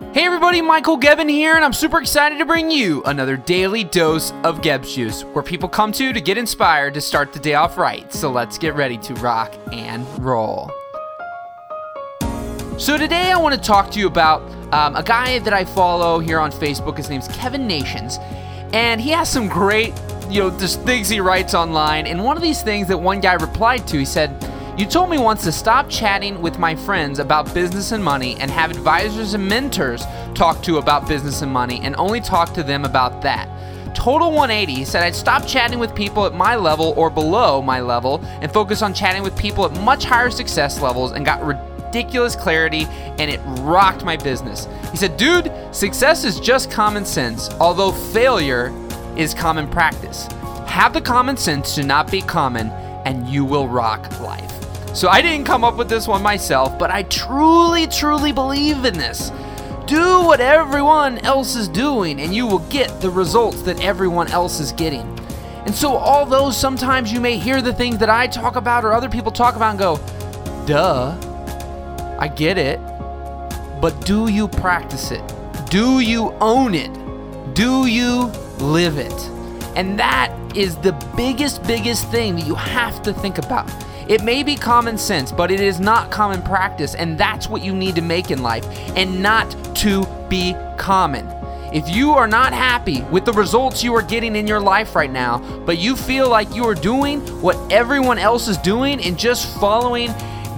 Hey everybody, Michael Gebben here, and I'm super excited to bring you another daily dose of Gebbs Juice, where people come to to get inspired to start the day off right. So let's get ready to rock and roll. So today I want to talk to you about um, a guy that I follow here on Facebook. His name's Kevin Nations, and he has some great, you know, just things he writes online. And one of these things that one guy replied to, he said. You told me once to stop chatting with my friends about business and money and have advisors and mentors talk to about business and money and only talk to them about that. Total 180 said I'd stop chatting with people at my level or below my level and focus on chatting with people at much higher success levels and got ridiculous clarity and it rocked my business. He said, Dude, success is just common sense, although failure is common practice. Have the common sense to not be common and you will rock life. So I didn't come up with this one myself, but I truly, truly believe in this. Do what everyone else is doing, and you will get the results that everyone else is getting. And so, although sometimes you may hear the things that I talk about or other people talk about and go, duh, I get it, but do you practice it? Do you own it? Do you live it? And that is the biggest, biggest thing that you have to think about. It may be common sense, but it is not common practice, and that's what you need to make in life, and not to be common. If you are not happy with the results you are getting in your life right now, but you feel like you are doing what everyone else is doing and just following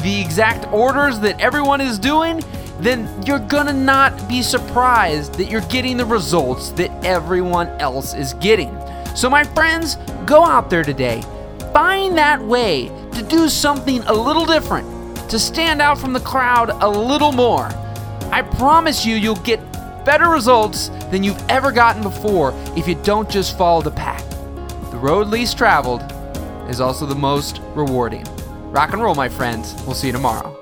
the exact orders that everyone is doing, then you're gonna not be surprised that you're getting the results that everyone else is getting. So, my friends, go out there today. Find that way to do something a little different, to stand out from the crowd a little more. I promise you, you'll get better results than you've ever gotten before if you don't just follow the pack. The road least traveled is also the most rewarding. Rock and roll, my friends. We'll see you tomorrow.